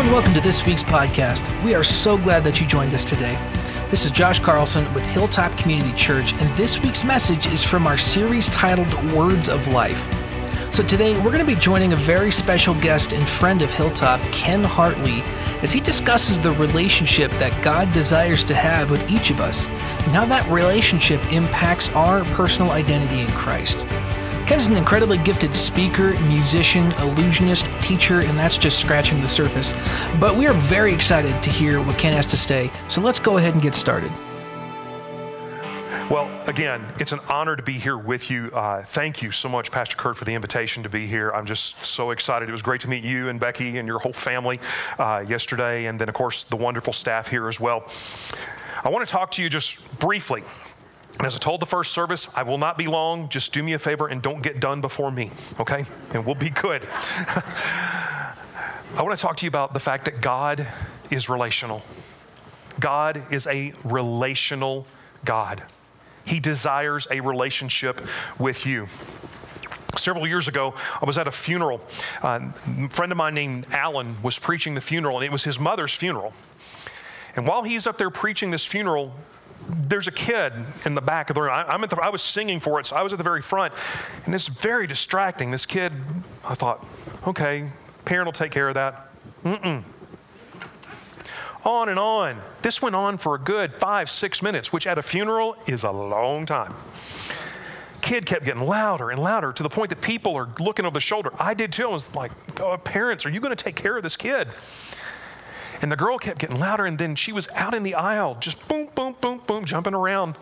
and welcome to this week's podcast. We are so glad that you joined us today. This is Josh Carlson with Hilltop Community Church, and this week's message is from our series titled Words of Life. So today we're going to be joining a very special guest and friend of Hilltop, Ken Hartley, as he discusses the relationship that God desires to have with each of us and how that relationship impacts our personal identity in Christ. Ken's an incredibly gifted speaker, musician, illusionist, teacher, and that's just scratching the surface. But we are very excited to hear what Ken has to say, so let's go ahead and get started. Well, again, it's an honor to be here with you. Uh, thank you so much, Pastor Kurt, for the invitation to be here. I'm just so excited. It was great to meet you and Becky and your whole family uh, yesterday, and then, of course, the wonderful staff here as well. I want to talk to you just briefly as I told the first service, I will not be long. Just do me a favor and don't get done before me, okay? And we'll be good. I want to talk to you about the fact that God is relational. God is a relational God. He desires a relationship with you. Several years ago, I was at a funeral. Uh, a friend of mine named Alan was preaching the funeral, and it was his mother's funeral. And while he's up there preaching this funeral, there's a kid in the back of the room. I, am at the, I was singing for it, so I was at the very front, and it's very distracting. This kid, I thought, okay, parent will take care of that. Mm-mm. On and on. This went on for a good five, six minutes, which at a funeral is a long time. Kid kept getting louder and louder to the point that people are looking over the shoulder. I did too. I was like, oh, parents, are you going to take care of this kid? And the girl kept getting louder, and then she was out in the aisle, just boom, boom, boom, boom, jumping around.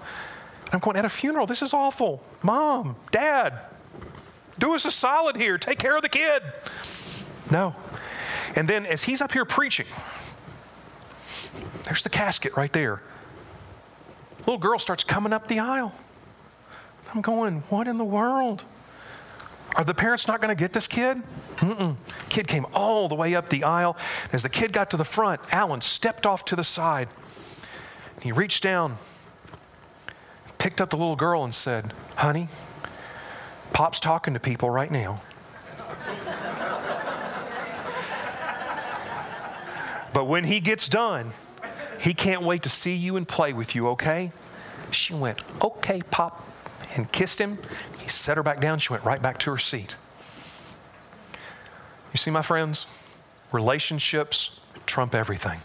And I'm going, at a funeral, this is awful. Mom, dad, do us a solid here. Take care of the kid. No. And then as he's up here preaching, there's the casket right there. Little girl starts coming up the aisle. I'm going, what in the world? Are the parents not going to get this kid? Mm-mm. Kid came all the way up the aisle. As the kid got to the front, Alan stepped off to the side. He reached down, picked up the little girl, and said, Honey, Pop's talking to people right now. but when he gets done, he can't wait to see you and play with you, okay? She went, Okay, Pop, and kissed him. He set her back down. She went right back to her seat. You see, my friends, relationships trump everything,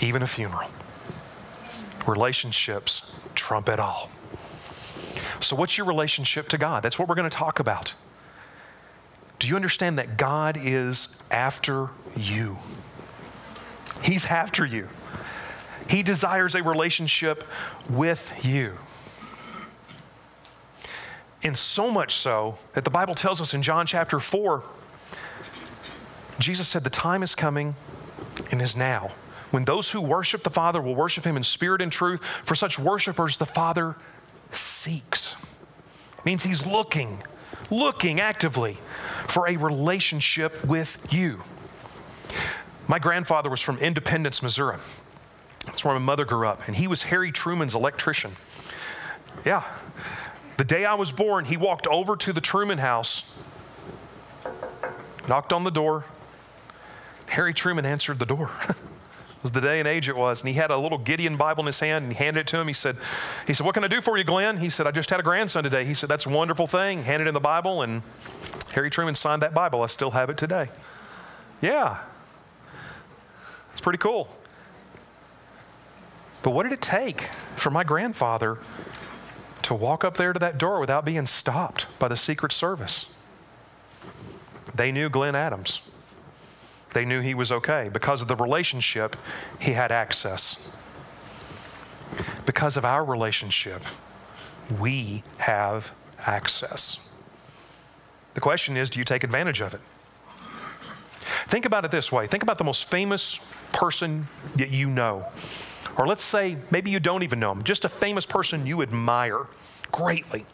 even a funeral. Relationships trump it all. So, what's your relationship to God? That's what we're going to talk about. Do you understand that God is after you? He's after you. He desires a relationship with you. And so much so that the Bible tells us in John chapter 4, Jesus said, The time is coming and is now when those who worship the Father will worship him in spirit and truth. For such worshipers, the Father seeks. It means he's looking, looking actively for a relationship with you. My grandfather was from Independence, Missouri. That's where my mother grew up, and he was Harry Truman's electrician. Yeah, the day I was born, he walked over to the Truman house, knocked on the door. Harry Truman answered the door. it was the day and age it was. And he had a little Gideon Bible in his hand and he handed it to him. He said, he said, What can I do for you, Glenn? He said, I just had a grandson today. He said, That's a wonderful thing. Handed him the Bible, and Harry Truman signed that Bible. I still have it today. Yeah. It's pretty cool. But what did it take for my grandfather to walk up there to that door without being stopped by the Secret Service. They knew Glenn Adams. They knew he was okay. Because of the relationship, he had access. Because of our relationship, we have access. The question is do you take advantage of it? Think about it this way think about the most famous person that you know. Or let's say maybe you don't even know him, just a famous person you admire greatly.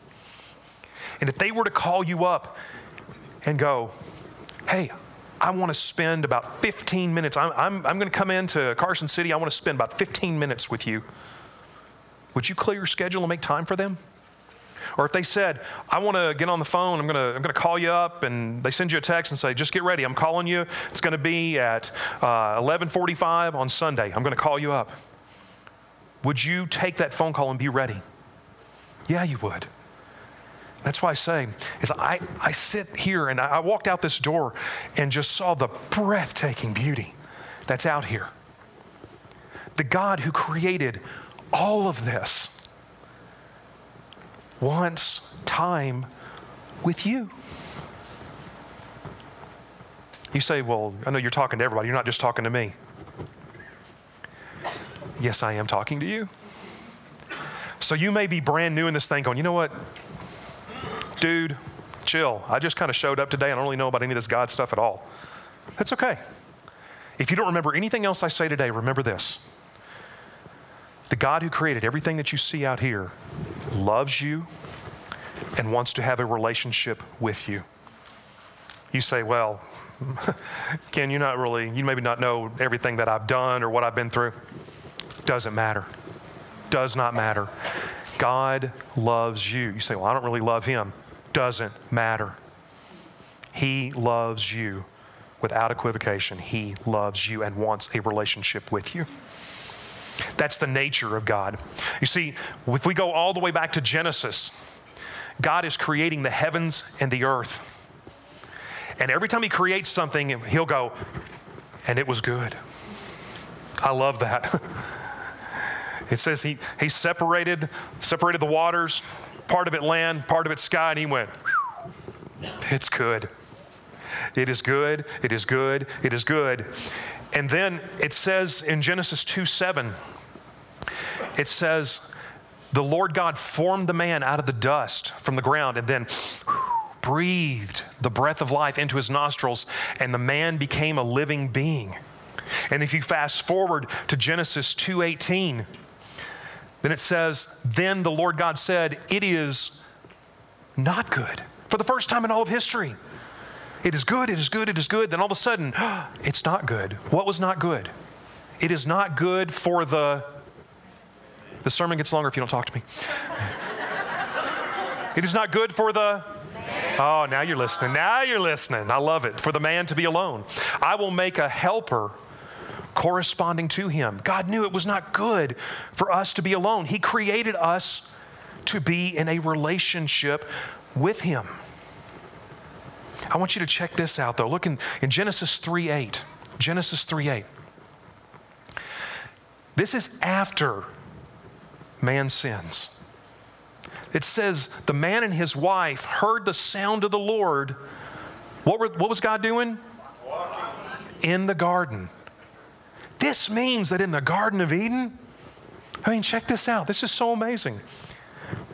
And if they were to call you up and go, hey, I want to spend about 15 minutes. I'm, I'm, I'm going to come into Carson City. I want to spend about 15 minutes with you. Would you clear your schedule and make time for them? Or if they said, I want to get on the phone, I'm going to I'm to call you up, and they send you a text and say, just get ready, I'm calling you. It's going to be at uh, 11:45 on Sunday. I'm going to call you up. Would you take that phone call and be ready? Yeah, you would. That's why I say, is I, I sit here and I, I walked out this door and just saw the breathtaking beauty that's out here. The God who created all of this wants time with you. You say, Well, I know you're talking to everybody, you're not just talking to me. Yes, I am talking to you. So you may be brand new in this thing going, you know what? Dude, chill. I just kind of showed up today. I don't really know about any of this God stuff at all. That's okay. If you don't remember anything else I say today, remember this. The God who created everything that you see out here loves you and wants to have a relationship with you. You say, well, Ken, you not really, you maybe not know everything that I've done or what I've been through. Doesn't matter. Does not matter. God loves you. You say, well, I don't really love him. Doesn't matter. He loves you without equivocation. He loves you and wants a relationship with you. That's the nature of God. You see, if we go all the way back to Genesis, God is creating the heavens and the earth. And every time He creates something, He'll go, and it was good. I love that. it says he, he separated, separated the waters, part of it land, part of it sky, and he went, it's good. It is good, it is good, it is good. And then it says in Genesis 2 7, it says, the Lord God formed the man out of the dust from the ground and then breathed the breath of life into his nostrils, and the man became a living being. And if you fast forward to Genesis 2:18, then it says, Then the Lord God said, It is not good. For the first time in all of history. It is good, it is good, it is good. Then all of a sudden, it's not good. What was not good? It is not good for the the sermon gets longer if you don't talk to me. it is not good for the. Oh, now you're listening. Now you're listening. I love it. For the man to be alone. I will make a helper corresponding to him. God knew it was not good for us to be alone. He created us to be in a relationship with him. I want you to check this out though. Look in, in Genesis 3 8. Genesis 3 8. This is after man sins. It says the man and his wife heard the sound of the Lord. What, were, what was God doing? Walking. In the garden. This means that in the Garden of Eden, I mean, check this out. This is so amazing.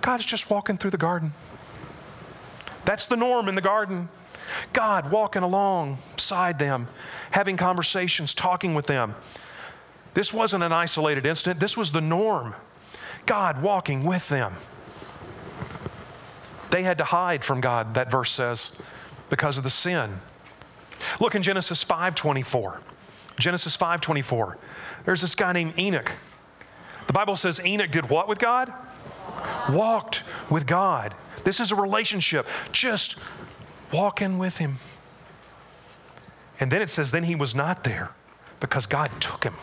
God's just walking through the garden. That's the norm in the garden. God walking alongside them, having conversations, talking with them. This wasn't an isolated incident, this was the norm. God walking with them. They had to hide from God, that verse says, because of the sin. Look in Genesis 5:24. Genesis 5:24. There's this guy named Enoch. The Bible says Enoch did what with God? Walked with God. This is a relationship, just walking with him. And then it says, then he was not there because God took him.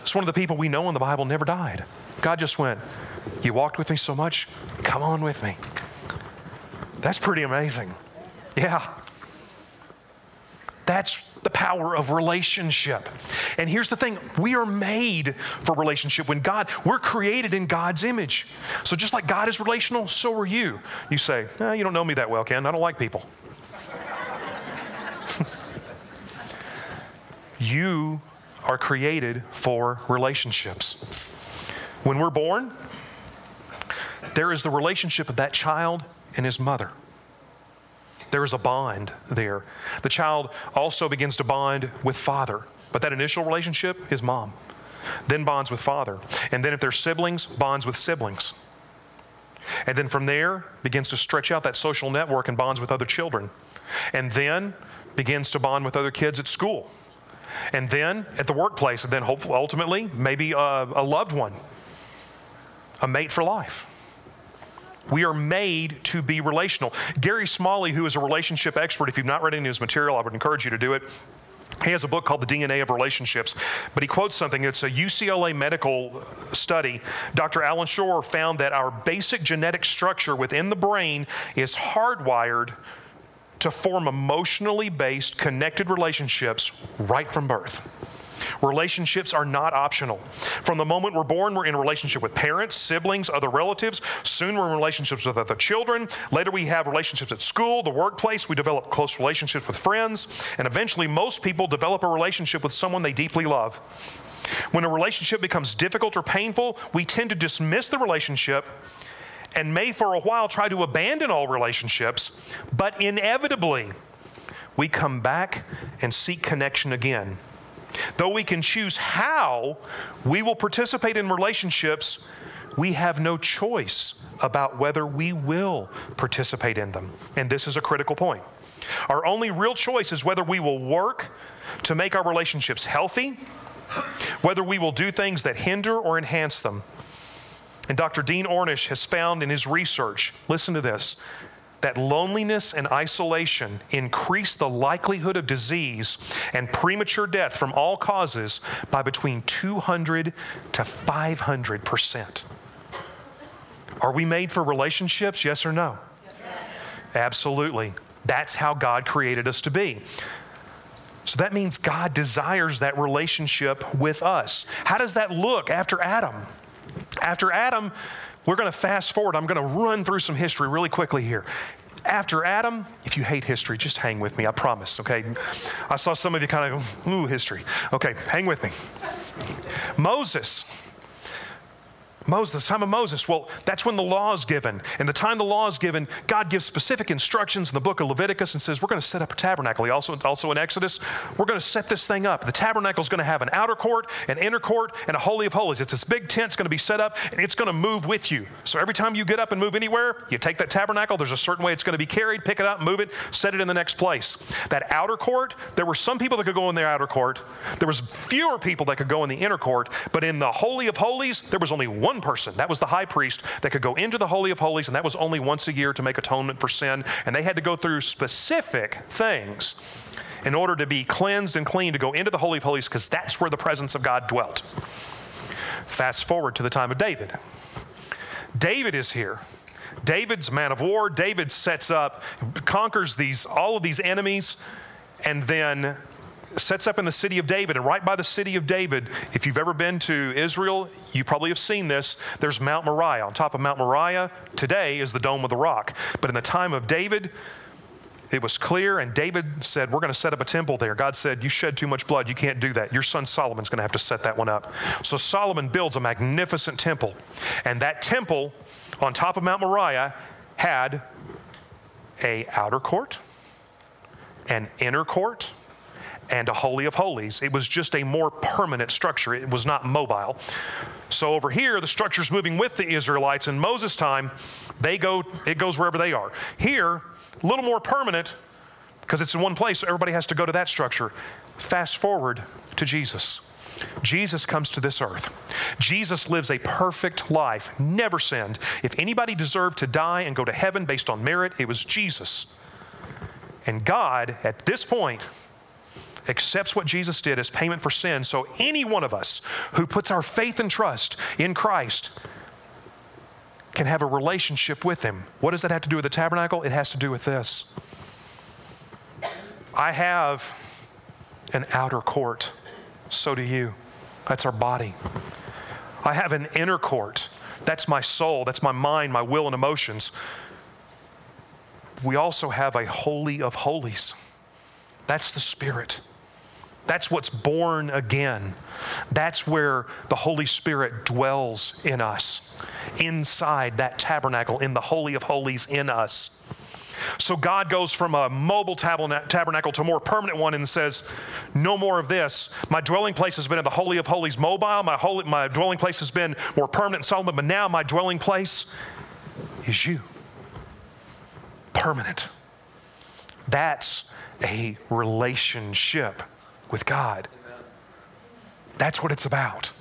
It's one of the people we know in the Bible never died. God just went, You walked with me so much, come on with me. That's pretty amazing. Yeah. That's the power of relationship. And here's the thing we are made for relationship. When God, we're created in God's image. So just like God is relational, so are you. You say, eh, You don't know me that well, Ken. I don't like people. you are created for relationships. When we're born, there is the relationship of that child and his mother. There is a bond there. The child also begins to bond with father, but that initial relationship is mom. Then bonds with father. And then if they're siblings, bonds with siblings. And then from there begins to stretch out that social network and bonds with other children. And then begins to bond with other kids at school and then at the workplace, and then hopefully, ultimately, maybe a, a loved one, a mate for life. We are made to be relational. Gary Smalley, who is a relationship expert, if you've not read any of his material, I would encourage you to do it. He has a book called The DNA of Relationships, but he quotes something. It's a UCLA medical study. Dr. Allan Schore found that our basic genetic structure within the brain is hardwired to form emotionally based, connected relationships right from birth. Relationships are not optional. From the moment we're born, we're in relationship with parents, siblings, other relatives. Soon we're in relationships with other children. Later we have relationships at school, the workplace. We develop close relationships with friends. And eventually, most people develop a relationship with someone they deeply love. When a relationship becomes difficult or painful, we tend to dismiss the relationship and may for a while try to abandon all relationships, but inevitably, we come back and seek connection again. Though we can choose how we will participate in relationships, we have no choice about whether we will participate in them. And this is a critical point. Our only real choice is whether we will work to make our relationships healthy, whether we will do things that hinder or enhance them. And Dr. Dean Ornish has found in his research, listen to this, that loneliness and isolation increase the likelihood of disease and premature death from all causes by between 200 to 500 percent. Are we made for relationships? Yes or no? Yes. Absolutely. That's how God created us to be. So that means God desires that relationship with us. How does that look after Adam? After Adam, we're going to fast forward. I'm going to run through some history really quickly here. After Adam, if you hate history, just hang with me, I promise, okay? I saw some of you kind of, go, ooh, history. Okay, hang with me. Moses Moses, the time of Moses. Well, that's when the law is given. And the time the law is given, God gives specific instructions in the book of Leviticus and says, We're going to set up a tabernacle. He also, also in Exodus, we're going to set this thing up. The tabernacle is going to have an outer court, an inner court, and a holy of holies. It's this big tent it's going to be set up, and it's going to move with you. So every time you get up and move anywhere, you take that tabernacle, there's a certain way it's going to be carried, pick it up, move it, set it in the next place. That outer court, there were some people that could go in the outer court. There was fewer people that could go in the inner court, but in the holy of holies, there was only one person. That was the high priest that could go into the Holy of Holies, and that was only once a year to make atonement for sin. And they had to go through specific things in order to be cleansed and clean to go into the Holy of Holies because that's where the presence of God dwelt. Fast forward to the time of David. David is here. David's man of war. David sets up, conquers these all of these enemies, and then sets up in the city of David. And right by the city of David, if you've ever been to Israel, you probably have seen this. There's Mount Moriah. On top of Mount Moriah today is the Dome of the Rock. But in the time of David, it was clear, and David said, We're going to set up a temple there. God said, You shed too much blood. You can't do that. Your son Solomon's going to have to set that one up. So Solomon builds a magnificent temple. And that temple on top of Mount Moriah had a outer court, an inner court, and a Holy of Holies. It was just a more permanent structure, it was not mobile. So over here, the structure's moving with the Israelites. In Moses' time, they go, it goes wherever they are. Here, a little more permanent because it's in one place, so everybody has to go to that structure. Fast forward to Jesus. Jesus comes to this earth. Jesus lives a perfect life, never sinned. If anybody deserved to die and go to heaven based on merit, it was Jesus. And God, at this point, accepts what Jesus did as payment for sin. So any one of us who puts our faith and trust in Christ can have a relationship with Him. What does that have to do with the tabernacle? It has to do with this. I have an outer court, so do you. That's our body. I have an inner court. That's my soul, that's my mind, my will, and emotions. We also have a holy of holies. That's the spirit. That's what's born again. That's where the Holy Spirit dwells in us, inside that tabernacle, in the Holy of Holies in us. So God goes from a mobile tabernacle to a more permanent one and says, No more of this. My dwelling place has been in the Holy of Holies mobile. My, holy, my dwelling place has been more permanent in Solomon, but now my dwelling place is you. Permanent. That's a relationship with God. That's what it's about.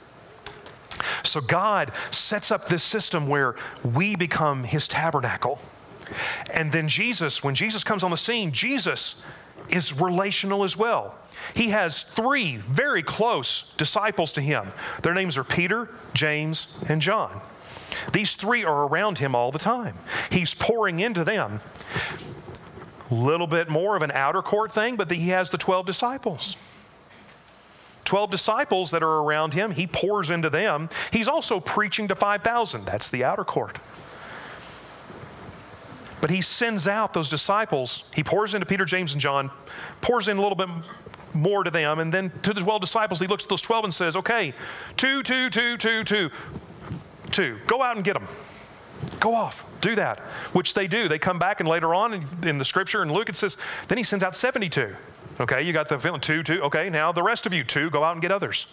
So God sets up this system where we become his tabernacle. And then Jesus, when Jesus comes on the scene, Jesus is relational as well. He has three very close disciples to him. Their names are Peter, James, and John. These three are around him all the time. He's pouring into them. A little bit more of an outer court thing, but he has the 12 disciples. 12 disciples that are around him, he pours into them. He's also preaching to 5,000. That's the outer court. But he sends out those disciples. He pours into Peter, James, and John, pours in a little bit more to them, and then to the 12 disciples, he looks at those 12 and says, Okay, two, two, two, two, two, two. Go out and get them. Go off. Do that. Which they do. They come back, and later on in, the scripture in Luke, it says, Then he sends out 72. Okay, you got the feeling, two, two. Okay, now the rest of you, two, go out and get others.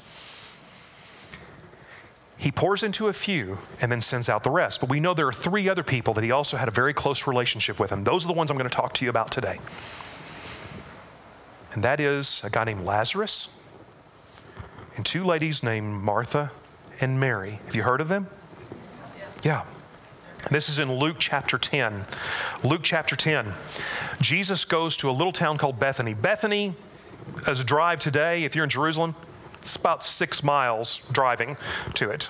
He pours into a few and then sends out the rest. But we know there are three other people that he also had a very close relationship with, and those are the ones I'm going to talk to you about today. And that is a guy named Lazarus and two ladies named Martha and Mary. Have you heard of them? Yeah. This is in Luke chapter 10. Luke chapter 10. Jesus goes to a little town called Bethany. Bethany, as a drive today, if you're in Jerusalem, it's about six miles driving to it.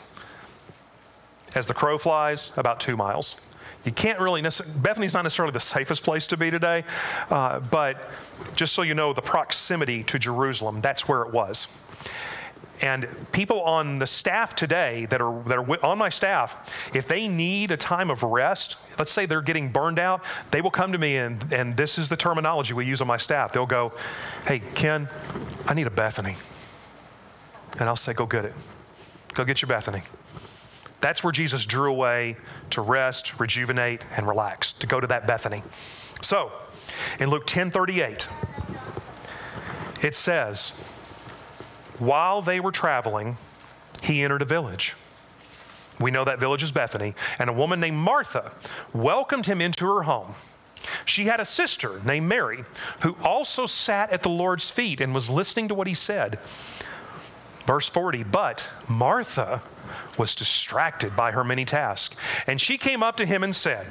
As the crow flies, about two miles. You can't really, Bethany's not necessarily the safest place to be today, uh, but just so you know the proximity to Jerusalem, that's where it was. And people on the staff today that are, that are on my staff, if they need a time of rest, let's say they're getting burned out, they will come to me and, and this is the terminology we use on my staff. They'll go, Hey, Ken, I need a Bethany. And I'll say, Go get it. Go get your Bethany. That's where Jesus drew away to rest, rejuvenate, and relax, to go to that Bethany. So, in Luke 10 38, it says, while they were traveling, he entered a village. We know that village is Bethany, and a woman named Martha welcomed him into her home. She had a sister named Mary who also sat at the Lord's feet and was listening to what he said. Verse 40 But Martha was distracted by her many tasks, and she came up to him and said,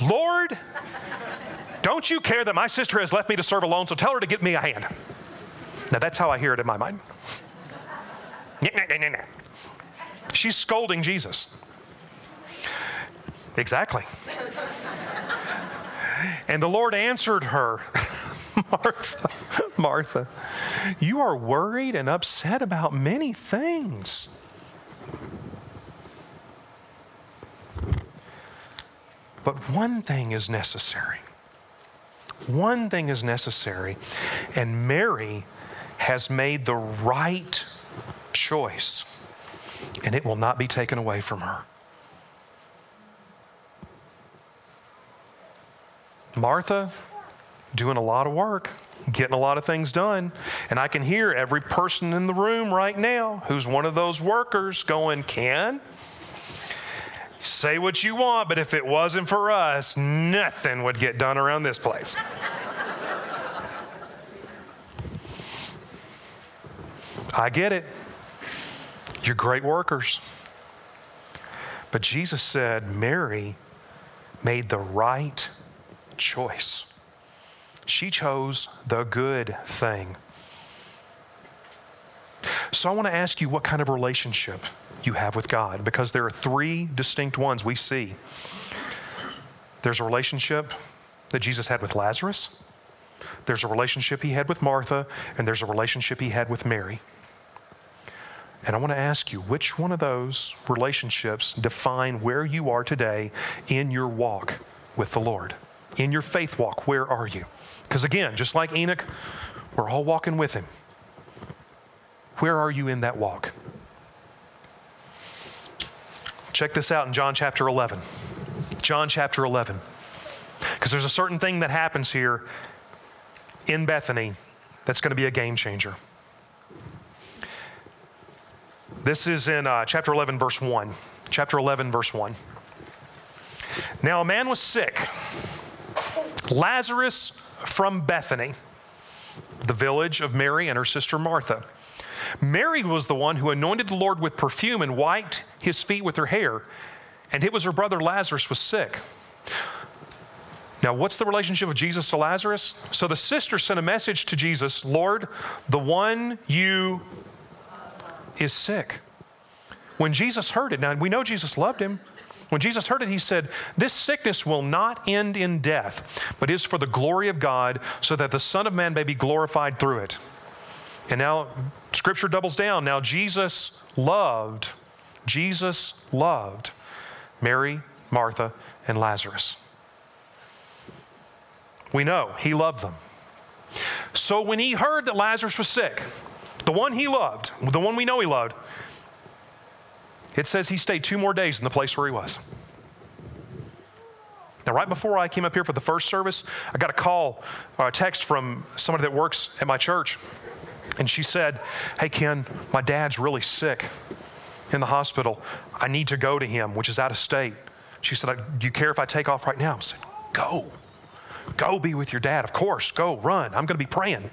Lord, don't you care that my sister has left me to serve alone, so tell her to give me a hand? Now, that's how I hear it in my mind. She's scolding Jesus. Exactly. And the Lord answered her, Martha, Martha, you are worried and upset about many things. But one thing is necessary. One thing is necessary, and Mary has made the right choice, and it will not be taken away from her. Martha, doing a lot of work, getting a lot of things done. And I can hear every person in the room right now who's one of those workers going, Ken, Say what you want, but if it wasn't for us, nothing would get done around this place. I get it. You're great workers. But Jesus said Mary made the right choice. She chose the good thing. So I want to ask you what kind of relationship you have with God because there are three distinct ones we see. There's a relationship that Jesus had with Lazarus, there's a relationship he had with Martha, and there's a relationship he had with Mary. And I want to ask you, which one of those relationships define where you are today in your walk with the Lord? In your faith walk, where are you? Because again, just like Enoch, we're all walking with him. Where are you in that walk? Check this out in John chapter 11. John chapter 11. Because there's a certain thing that happens here in Bethany that's going to be a game changer. This is in uh, chapter 11, verse 1. Chapter 11, verse 1. Now a man was sick, Lazarus from Bethany, the village of Mary and her sister Martha. Mary was the one who anointed the Lord with perfume and wiped his feet with her hair. And it was her brother Lazarus was sick. Now, what's the relationship of Jesus to Lazarus? So the sister sent a message to Jesus Lord, the one you is sick. When Jesus heard it, now we know Jesus loved him. When Jesus heard it, he said, This sickness will not end in death, but is for the glory of God, so that the Son of Man may be glorified through it. And now scripture doubles down. Now Jesus loved, Jesus loved Mary, Martha, and Lazarus. We know he loved them. So when he heard that Lazarus was sick, the one he loved, the one we know he loved, it says he stayed two more days in the place where he was. Now, right before I came up here for the first service, I got a call or a text from somebody that works at my church. And she said, Hey, Ken, my dad's really sick in the hospital. I need to go to him, which is out of state. She said, Do you care if I take off right now? I said, Go. Go be with your dad. Of course, go, run. I'm going to be praying.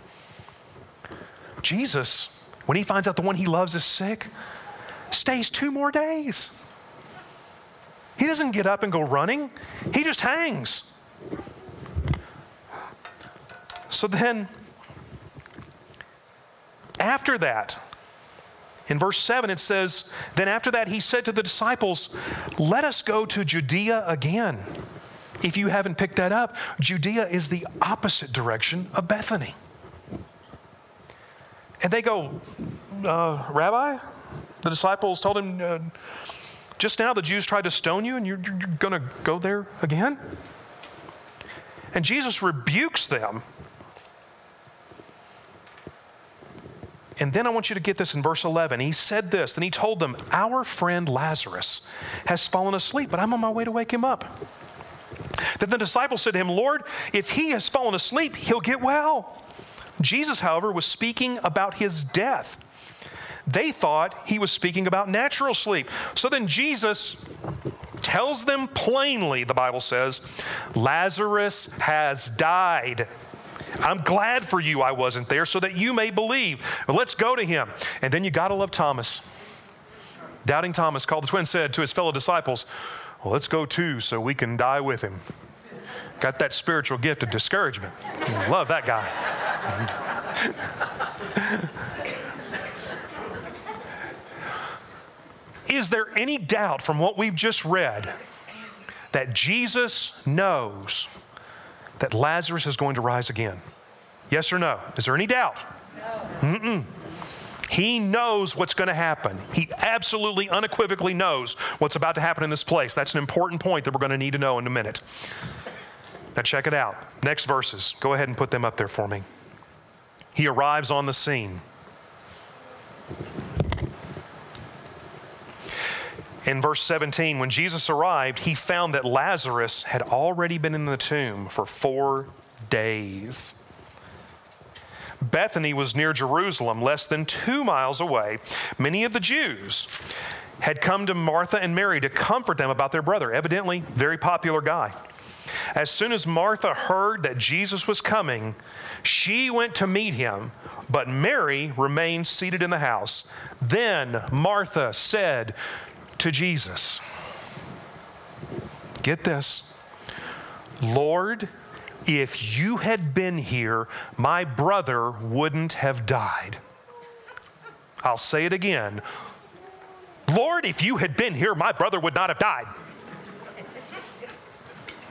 Jesus, when he finds out the one he loves is sick, stays two more days. He doesn't get up and go running, he just hangs. So then, after that, in verse 7, it says, Then after that, he said to the disciples, Let us go to Judea again. If you haven't picked that up, Judea is the opposite direction of Bethany. And they go, uh, Rabbi, the disciples told him, uh, Just now the Jews tried to stone you, and you're, you're going to go there again? And Jesus rebukes them And then I want you to get this in verse 11. He said this, then he told them, Our friend Lazarus has fallen asleep, but I'm on my way to wake him up. Then the disciples said to him, Lord, if he has fallen asleep, he'll get well. Jesus, however, was speaking about his death. They thought he was speaking about natural sleep. So then Jesus tells them plainly, the Bible says, Lazarus has died. I'm glad for you I wasn't there so that you may believe. Let's go to him. And then you got to love Thomas. Doubting Thomas called the twin said to his fellow disciples, Well, let's go too so we can die with him. Got that spiritual gift of discouragement. Mm, love that guy. Is there any doubt from what we've just read that Jesus knows that Lazarus is going to rise again? Yes or no? Is there any doubt? No. Mm-mm. He knows what's going to happen. He absolutely, unequivocally knows what's about to happen in this place. That's an important point that we're going to need to know in a minute. Now, check it out. Next verses. Go ahead and put them up there for me. He arrives on the scene. In verse 17, when Jesus arrived, he found that Lazarus had already been in the tomb for four days. Bethany was near Jerusalem, less than two miles away. Many of the Jews had come to Martha and Mary to comfort them about their brother, evidently, a very popular guy. As soon as Martha heard that Jesus was coming, she went to meet him, but Mary remained seated in the house. Then Martha said to Jesus. Get this. Lord, if you had been here, my brother wouldn't have died. I'll say it again. Lord, if you had been here, my brother would not have died.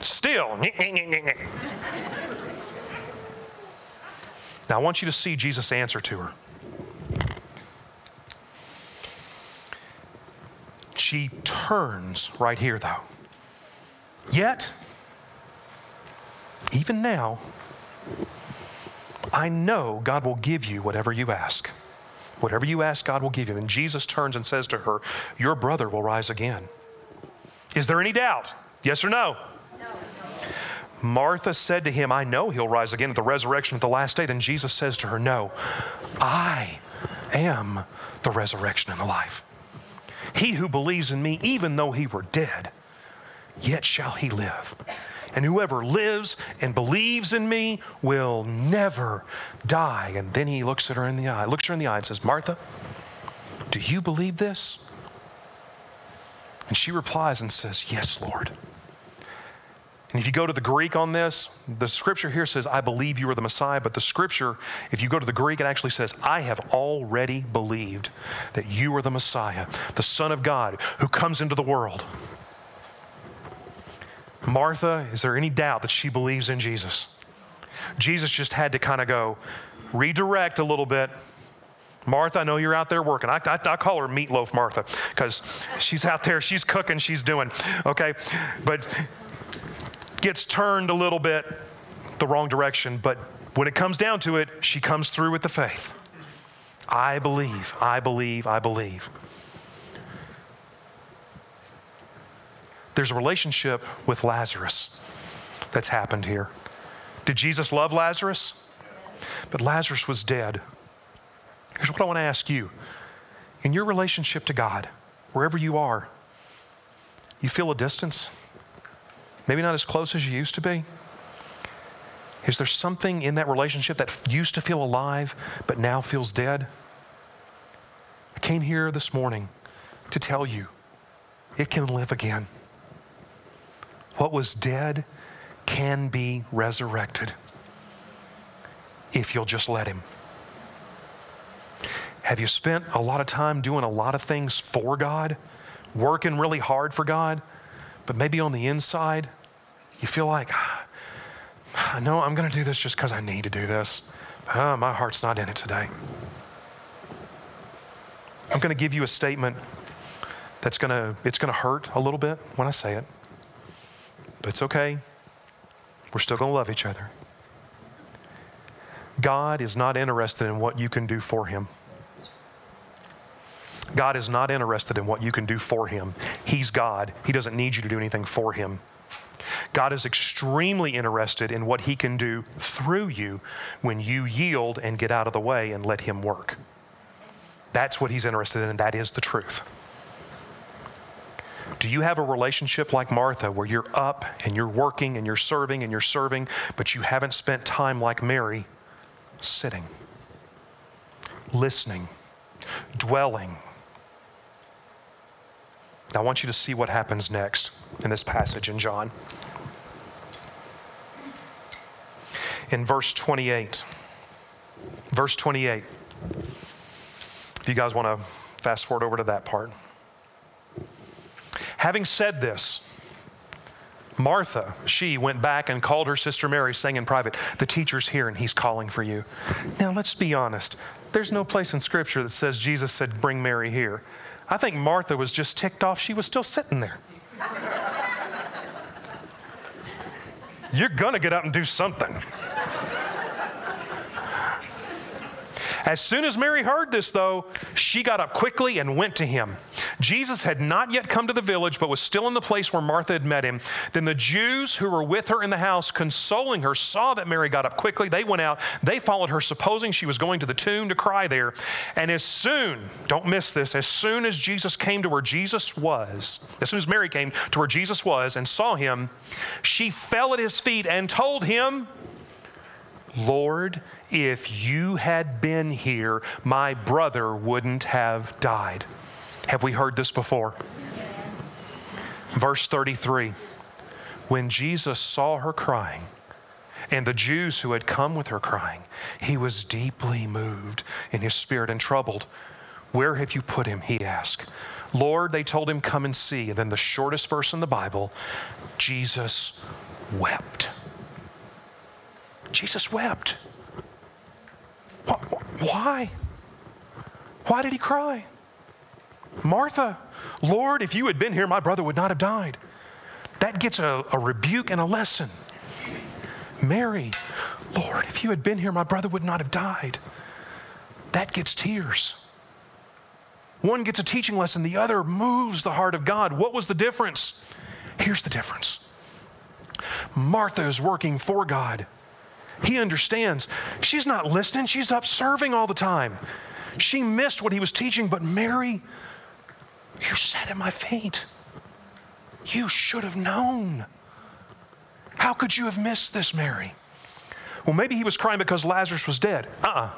Still. Now, I want you to see Jesus' answer to her. She turns right here, though. Yet, even now, I know God will give you whatever you ask. Whatever you ask, God will give you. And Jesus turns and says to her, Your brother will rise again. Is there any doubt? Yes or no? no? Martha said to him, I know he'll rise again at the resurrection at the last day. Then Jesus says to her, No, I am the resurrection and the life. He who believes in me, even though he were dead, yet shall he live. and whoever lives and believes in me will never die. And then he looks at her in the eye, looks her in the eye and says, Martha, do you believe this? And she replies and says, Yes, Lord. And if you go to the Greek on this, the scripture here says, I believe you are the Messiah. But the scripture, if you go to the Greek, it actually says, I have already believed that you are the Messiah, the Son of God who comes into the world. Martha, is there any doubt that she believes in Jesus? Jesus just had to kind of go redirect a little bit. Martha, I know you're out there working. I, I, I call her Meatloaf Martha because she's out there, she's cooking, she's doing, okay? But gets turned a little bit the wrong direction. But when it comes down to it, she comes through with the faith. I believe, I believe, I believe. There's a relationship with Lazarus that's happened here. Did Jesus love Lazarus? But Lazarus was dead. Here's what I want to ask you in your relationship to God, wherever you are, you feel a distance? Maybe not as close as you used to be? Is there something in that relationship that used to feel alive but now feels dead? I came here this morning to tell you it can live again. What was dead can be resurrected if you'll just let Him. Have you spent a lot of time doing a lot of things for God, working really hard for God, but maybe on the inside, you feel like, I know I'm going to do this just because I need to do this. Ah, my heart's not in it today. I'm going to give you a statement that's going to it's going to hurt a little bit when I say it. But it's okay. We're still going to love each other. God is not interested in what you can do for him. God is not interested in what you can do for him. He's God. He doesn't need you to do anything for him. God is extremely interested in what he can do through you when you yield and get out of the way and let him work. That's what he's interested in, and that is the truth. Do you have a relationship like Martha where you're up and you're working and you're serving and you're serving, but you haven't spent time like Mary sitting, listening, dwelling? I want you to see what happens next in this passage in John. In verse 28, verse 28, if you guys want to fast forward over to that part. Having said this, Martha, she went back and called her sister Mary, saying in private, The teacher's here and he's calling for you. Now, let's be honest. There's no place in Scripture that says Jesus said, Bring Mary here. I think Martha was just ticked off she was still sitting there. You're going to get up and do something. As soon as Mary heard this, though, she got up quickly and went to him. Jesus had not yet come to the village, but was still in the place where Martha had met him. Then the Jews who were with her in the house, consoling her, saw that Mary got up quickly. They went out. They followed her, supposing she was going to the tomb to cry there. And as soon, don't miss this, as soon as Jesus came to where Jesus was, as soon as Mary came to where Jesus was and saw him, she fell at his feet and told him, Lord, if you had been here, my brother wouldn't have died. Have we heard this before? Yes. Verse 33 When Jesus saw her crying, and the Jews who had come with her crying, he was deeply moved in his spirit and troubled. Where have you put him? He asked. Lord, they told him, Come and see. And then the shortest verse in the Bible Jesus wept. Jesus wept. Why? Why did he cry? Martha, Lord, if you had been here, my brother would not have died. That gets a, a rebuke and a lesson. Mary, Lord, if you had been here, my brother would not have died. That gets tears. One gets a teaching lesson, the other moves the heart of God. What was the difference? Here's the difference Martha is working for God. He understands. She's not listening, she's up serving all the time. She missed what he was teaching, but Mary, you sat at my feet. You should have known. How could you have missed this, Mary? Well, maybe he was crying because Lazarus was dead. Uh uh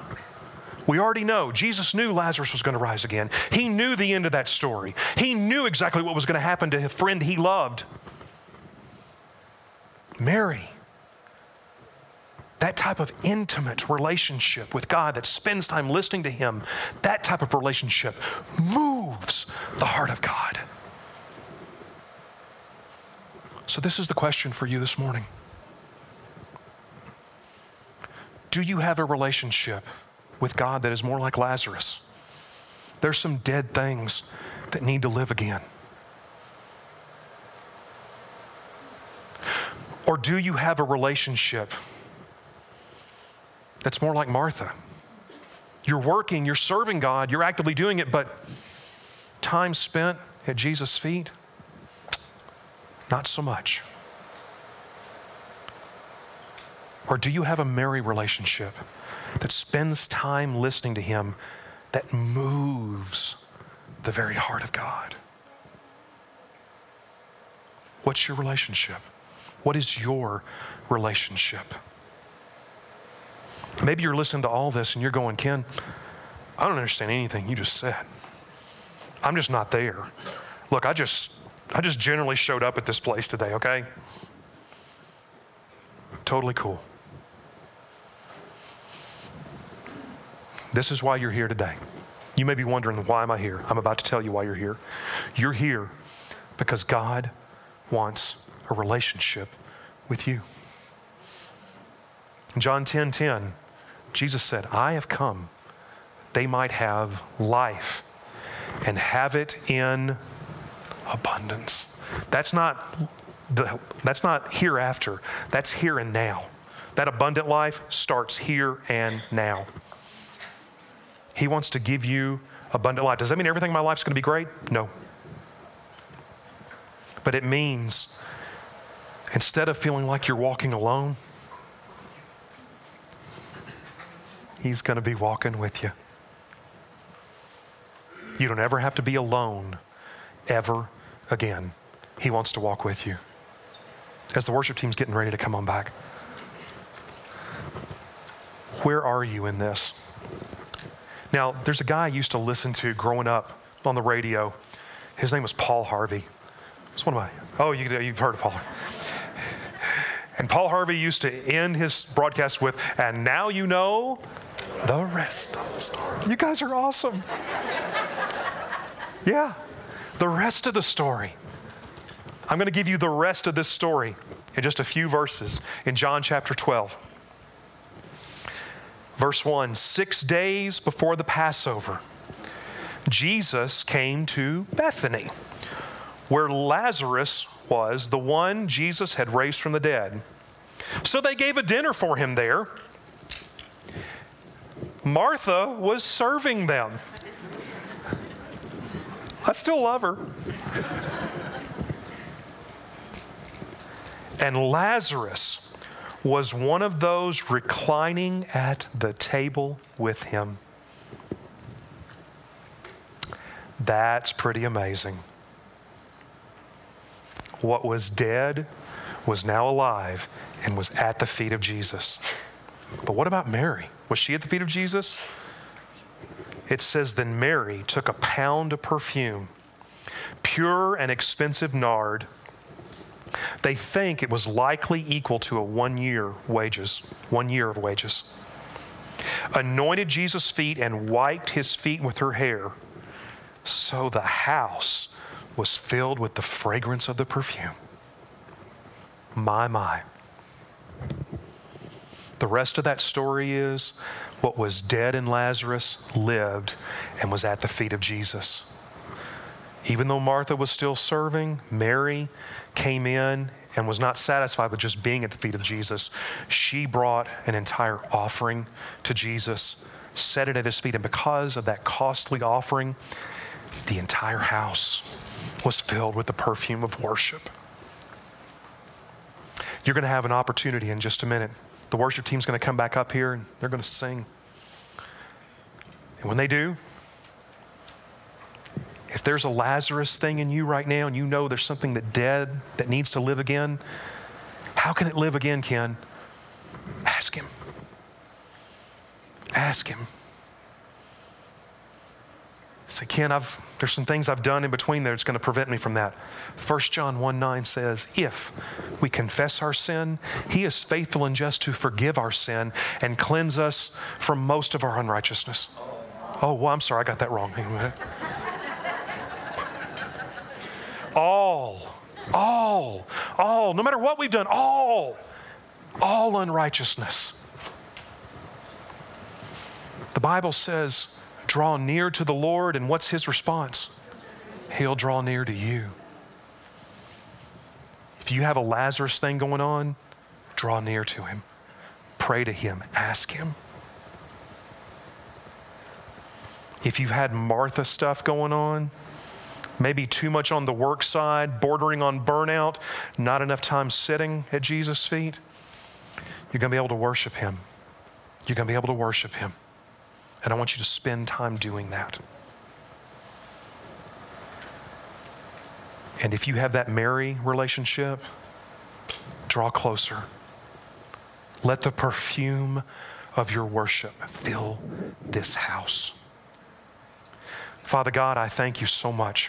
We already know Jesus knew Lazarus was going to rise again. He knew the end of that story. He knew exactly what was going to happen to his friend he loved. Mary, that type of intimate relationship with God that spends time listening to Him, that type of relationship moves the heart of God. So, this is the question for you this morning Do you have a relationship with God that is more like Lazarus? There's some dead things that need to live again. Or do you have a relationship that's more like Martha? You're working, you're serving God, you're actively doing it, but time spent at Jesus' feet, not so much. Or do you have a Mary relationship that spends time listening to Him that moves the very heart of God? What's your relationship? What is your relationship? Maybe you're listening to all this and you're going, Ken, I don't understand anything you just said. I'm just not there. Look, I just I just generally showed up at this place today, okay? Totally cool. This is why you're here today. You may be wondering, why am I here? I'm about to tell you why you're here. You're here because God wants a relationship with you. John 10 10, Jesus said, I have come they might have life and have it in abundance. That's not the, that's not hereafter. That's here and now. That abundant life starts here and now. He wants to give you abundant life. Does that mean everything in my life is going to be great? No. But it means instead of feeling like you're walking alone, He's going to be walking with you. You don't ever have to be alone ever again. He wants to walk with you. As the worship team's getting ready to come on back, where are you in this? Now, there's a guy I used to listen to growing up on the radio. His name was Paul Harvey. It's one of my, oh, you, have heard of Paul Harvey. And Paul Harvey used to end his broadcast with, and now you know the rest of the story. You guys are awesome. Yeah, the rest of the story. I'm going to give you the rest of this story in just a few verses in John chapter 12. Verse 1 Six days before the Passover, Jesus came to Bethany, where Lazarus was, the one Jesus had raised from the dead. So they gave a dinner for him there. Martha was serving them. I still love her. And Lazarus was one of those reclining at the table with him. That's pretty amazing. What was dead was now alive and was at the feet of Jesus. But what about Mary? Was she at the feet of Jesus? It says, Then Mary took a pound of perfume, pure and expensive nard they think it was likely equal to a one year wages, one year of wages. Anointed Jesus' feet and wiped his feet with her hair. So the house was filled with the fragrance of the perfume. My, my. The rest of that story is what was dead in Lazarus lived and was at the feet of Jesus. Even though Martha was still serving, Mary came in and was not satisfied with just being at the feet of Jesus. She brought an entire offering to Jesus, set it at his feet, and because of that costly offering, the entire house was filled with the perfume of worship. You're going to have an opportunity in just a minute. The worship team's going to come back up here and they're going to sing. And when they do, if there's a Lazarus thing in you right now and you know there's something that dead that needs to live again, How can it live again, Ken? Ask Him. Ask Him. Say, Ken, I've, there's some things I've done in between there that's going to prevent me from that. 1 John 1 9 says, If we confess our sin, He is faithful and just to forgive our sin and cleanse us from most of our unrighteousness. Oh, well, I'm sorry, I got that wrong. all, all, all, no matter what we've done, all, all unrighteousness. The Bible says, draw near to the Lord, and what's his response? He'll draw near to you. If you have a Lazarus thing going on, draw near to him. Pray to him. Ask him. If you've had Martha stuff going on, maybe too much on the work side, bordering on burnout, not enough time sitting at Jesus' feet, you're going to be able to worship him. You're going to be able to worship him. And I want you to spend time doing that. And if you have that Mary relationship, draw closer. Let the perfume of your worship fill this house. Father God, I thank you so much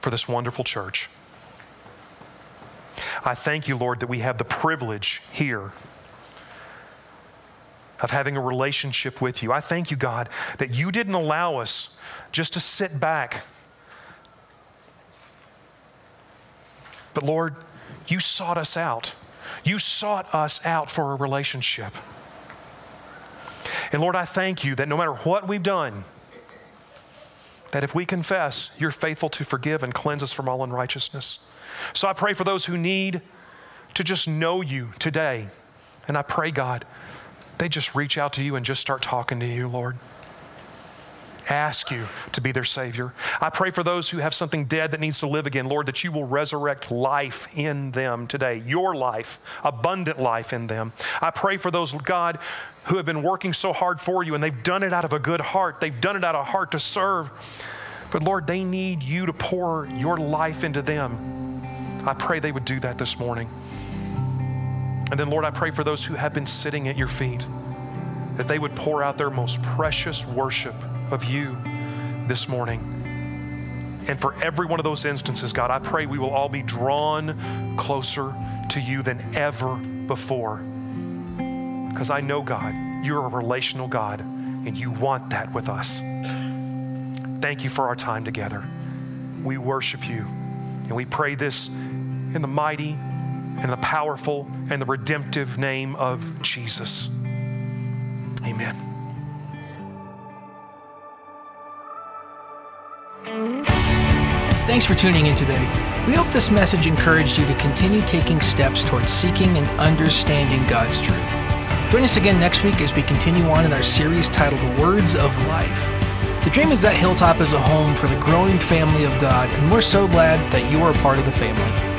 for this wonderful church. I thank you, Lord, that we have the privilege here of having a relationship with you. I thank you, God, that you didn't allow us just to sit back. But Lord, you sought us out. You sought us out for a relationship. And Lord, I thank you that no matter what we've done, that if we confess, you're faithful to forgive and cleanse us from all unrighteousness. So I pray for those who need to just know you today. And I pray, God, they just reach out to you and just start talking to you, Lord. Ask you to be their Savior. I pray for those who have something dead that needs to live again, Lord, that you will resurrect life in them today, your life, abundant life in them. I pray for those, God, who have been working so hard for you and they've done it out of a good heart. They've done it out of a heart to serve. But Lord, they need you to pour your life into them. I pray they would do that this morning. And then, Lord, I pray for those who have been sitting at your feet, that they would pour out their most precious worship of you this morning. And for every one of those instances, God, I pray we will all be drawn closer to you than ever before. Because I know, God, you're a relational God, and you want that with us. Thank you for our time together. We worship you, and we pray this in the mighty in the powerful and the redemptive name of Jesus. Amen. Thanks for tuning in today. We hope this message encouraged you to continue taking steps towards seeking and understanding God's truth. Join us again next week as we continue on in our series titled Words of Life. The dream is that Hilltop is a home for the growing family of God, and we're so glad that you are a part of the family.